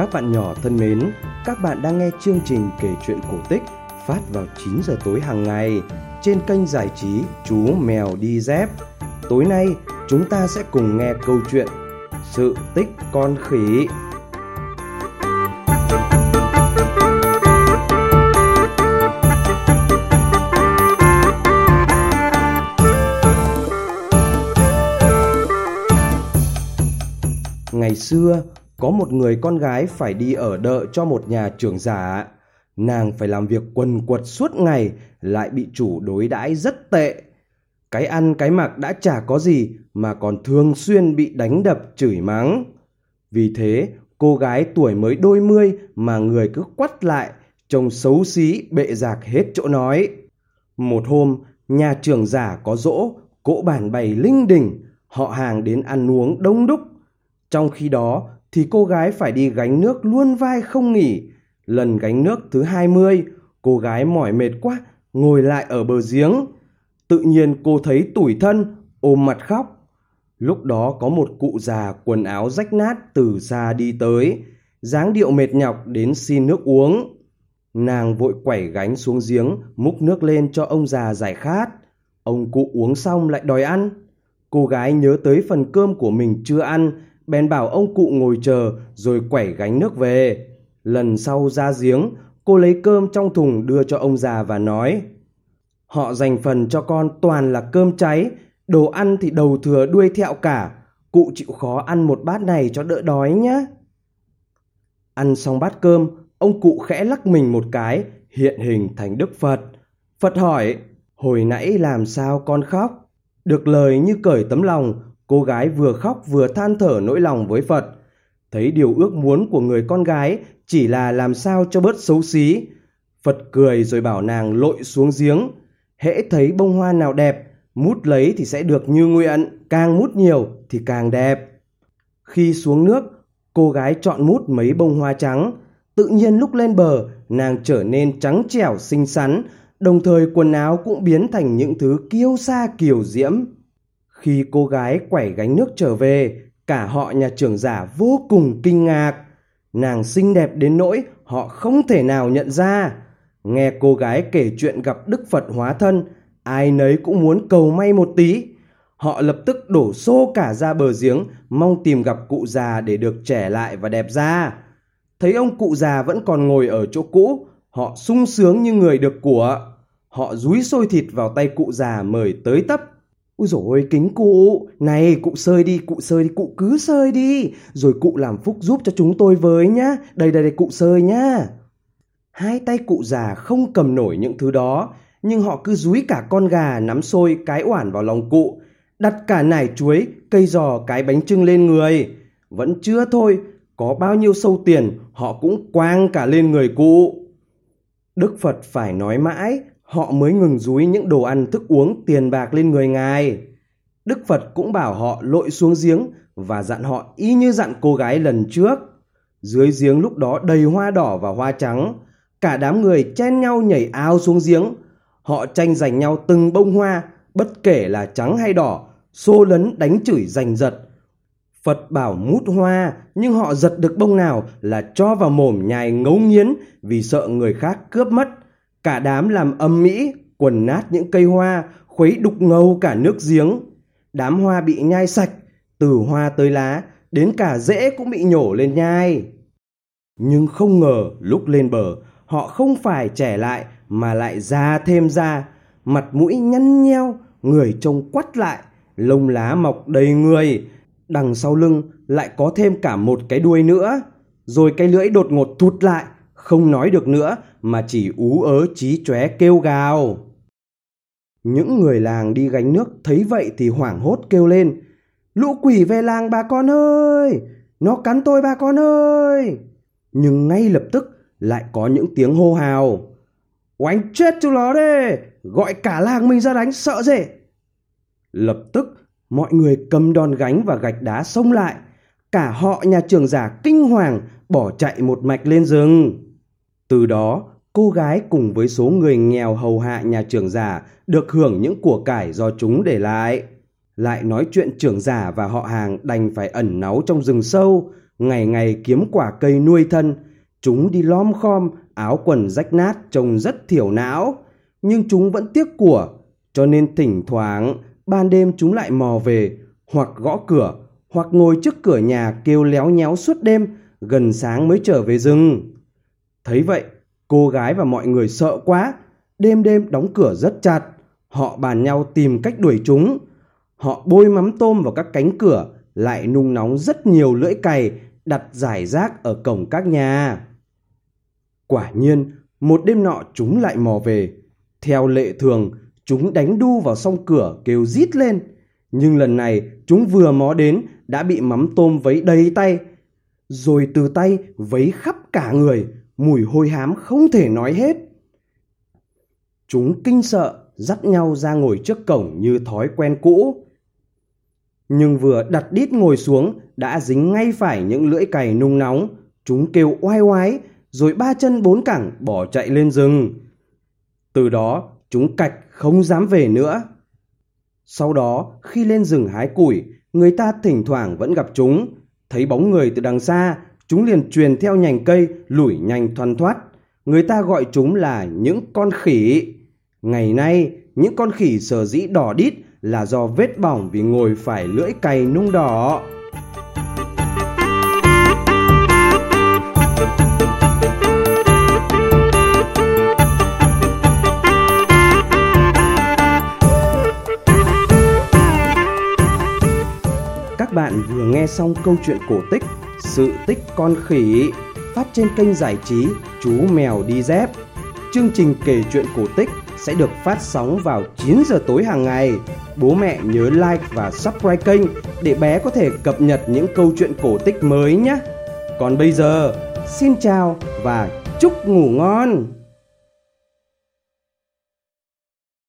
Các bạn nhỏ thân mến, các bạn đang nghe chương trình kể chuyện cổ tích phát vào 9 giờ tối hàng ngày trên kênh giải trí Chú Mèo Đi Dép. Tối nay, chúng ta sẽ cùng nghe câu chuyện Sự tích con khỉ. Ngày xưa, có một người con gái phải đi ở đợ cho một nhà trưởng giả. Nàng phải làm việc quần quật suốt ngày, lại bị chủ đối đãi rất tệ. Cái ăn cái mặc đã chả có gì mà còn thường xuyên bị đánh đập chửi mắng. Vì thế, cô gái tuổi mới đôi mươi mà người cứ quắt lại, trông xấu xí bệ rạc hết chỗ nói. Một hôm, nhà trưởng giả có dỗ, cỗ bàn bày linh đình, họ hàng đến ăn uống đông đúc. Trong khi đó, thì cô gái phải đi gánh nước luôn vai không nghỉ. Lần gánh nước thứ 20, cô gái mỏi mệt quá, ngồi lại ở bờ giếng. Tự nhiên cô thấy tủi thân, ôm mặt khóc. Lúc đó có một cụ già quần áo rách nát từ xa đi tới, dáng điệu mệt nhọc đến xin nước uống. Nàng vội quẩy gánh xuống giếng, múc nước lên cho ông già giải khát. Ông cụ uống xong lại đòi ăn. Cô gái nhớ tới phần cơm của mình chưa ăn, bèn bảo ông cụ ngồi chờ rồi quẩy gánh nước về. Lần sau ra giếng, cô lấy cơm trong thùng đưa cho ông già và nói Họ dành phần cho con toàn là cơm cháy, đồ ăn thì đầu thừa đuôi thẹo cả. Cụ chịu khó ăn một bát này cho đỡ đói nhé. Ăn xong bát cơm, ông cụ khẽ lắc mình một cái, hiện hình thành Đức Phật. Phật hỏi, hồi nãy làm sao con khóc? Được lời như cởi tấm lòng, cô gái vừa khóc vừa than thở nỗi lòng với Phật. Thấy điều ước muốn của người con gái chỉ là làm sao cho bớt xấu xí. Phật cười rồi bảo nàng lội xuống giếng. Hễ thấy bông hoa nào đẹp, mút lấy thì sẽ được như nguyện, càng mút nhiều thì càng đẹp. Khi xuống nước, cô gái chọn mút mấy bông hoa trắng. Tự nhiên lúc lên bờ, nàng trở nên trắng trẻo xinh xắn, đồng thời quần áo cũng biến thành những thứ kiêu sa kiều diễm. Khi cô gái quẩy gánh nước trở về, cả họ nhà trưởng giả vô cùng kinh ngạc. Nàng xinh đẹp đến nỗi họ không thể nào nhận ra. Nghe cô gái kể chuyện gặp Đức Phật hóa thân, ai nấy cũng muốn cầu may một tí. Họ lập tức đổ xô cả ra bờ giếng, mong tìm gặp cụ già để được trẻ lại và đẹp ra. Thấy ông cụ già vẫn còn ngồi ở chỗ cũ, họ sung sướng như người được của. Họ dúi sôi thịt vào tay cụ già mời tới tấp. Úi dồi ôi kính cụ, này cụ sơi đi, cụ sơi đi, cụ cứ sơi đi, rồi cụ làm phúc giúp cho chúng tôi với nhá, đây đây đây cụ sơi nhá. Hai tay cụ già không cầm nổi những thứ đó, nhưng họ cứ dúi cả con gà nắm xôi cái oản vào lòng cụ, đặt cả nải chuối, cây giò cái bánh trưng lên người. Vẫn chưa thôi, có bao nhiêu sâu tiền họ cũng quang cả lên người cụ. Đức Phật phải nói mãi, họ mới ngừng dúi những đồ ăn thức uống tiền bạc lên người ngài. Đức Phật cũng bảo họ lội xuống giếng và dặn họ y như dặn cô gái lần trước. Dưới giếng lúc đó đầy hoa đỏ và hoa trắng, cả đám người chen nhau nhảy ao xuống giếng. Họ tranh giành nhau từng bông hoa, bất kể là trắng hay đỏ, xô lấn đánh chửi giành giật. Phật bảo mút hoa, nhưng họ giật được bông nào là cho vào mồm nhai ngấu nghiến vì sợ người khác cướp mất. Cả đám làm âm mỹ, quần nát những cây hoa, khuấy đục ngầu cả nước giếng. Đám hoa bị nhai sạch, từ hoa tới lá, đến cả rễ cũng bị nhổ lên nhai. Nhưng không ngờ lúc lên bờ, họ không phải trẻ lại mà lại ra thêm ra, mặt mũi nhăn nheo, người trông quắt lại, lông lá mọc đầy người, đằng sau lưng lại có thêm cả một cái đuôi nữa. Rồi cái lưỡi đột ngột thụt lại, không nói được nữa mà chỉ ú ớ chí chóe kêu gào. Những người làng đi gánh nước thấy vậy thì hoảng hốt kêu lên. Lũ quỷ về làng bà con ơi! Nó cắn tôi bà con ơi! Nhưng ngay lập tức lại có những tiếng hô hào. Oánh chết chú nó đi! Gọi cả làng mình ra đánh, sợ gì? Lập tức, mọi người cầm đòn gánh và gạch đá xông lại. Cả họ nhà trường giả kinh hoàng bỏ chạy một mạch lên rừng. Từ đó, cô gái cùng với số người nghèo hầu hạ nhà trưởng giả được hưởng những của cải do chúng để lại. Lại nói chuyện trưởng giả và họ hàng đành phải ẩn náu trong rừng sâu, ngày ngày kiếm quả cây nuôi thân. Chúng đi lom khom, áo quần rách nát trông rất thiểu não. Nhưng chúng vẫn tiếc của, cho nên thỉnh thoảng ban đêm chúng lại mò về, hoặc gõ cửa, hoặc ngồi trước cửa nhà kêu léo nhéo suốt đêm, gần sáng mới trở về rừng. Thấy vậy, cô gái và mọi người sợ quá, đêm đêm đóng cửa rất chặt. Họ bàn nhau tìm cách đuổi chúng. Họ bôi mắm tôm vào các cánh cửa, lại nung nóng rất nhiều lưỡi cày đặt giải rác ở cổng các nhà. Quả nhiên, một đêm nọ chúng lại mò về. Theo lệ thường, chúng đánh đu vào song cửa kêu rít lên. Nhưng lần này chúng vừa mó đến đã bị mắm tôm vấy đầy tay. Rồi từ tay vấy khắp cả người, mùi hôi hám không thể nói hết. Chúng kinh sợ, dắt nhau ra ngồi trước cổng như thói quen cũ. Nhưng vừa đặt đít ngồi xuống đã dính ngay phải những lưỡi cày nung nóng. Chúng kêu oai oái, rồi ba chân bốn cẳng bỏ chạy lên rừng. Từ đó chúng cạch không dám về nữa. Sau đó khi lên rừng hái củi, người ta thỉnh thoảng vẫn gặp chúng. Thấy bóng người từ đằng xa, chúng liền truyền theo nhành cây lủi nhanh thoăn thoát. Người ta gọi chúng là những con khỉ. Ngày nay, những con khỉ sở dĩ đỏ đít là do vết bỏng vì ngồi phải lưỡi cày nung đỏ. Các bạn vừa nghe xong câu chuyện cổ tích sự tích con khỉ phát trên kênh giải trí Chú Mèo Đi Dép. Chương trình kể chuyện cổ tích sẽ được phát sóng vào 9 giờ tối hàng ngày. Bố mẹ nhớ like và subscribe kênh để bé có thể cập nhật những câu chuyện cổ tích mới nhé. Còn bây giờ, xin chào và chúc ngủ ngon!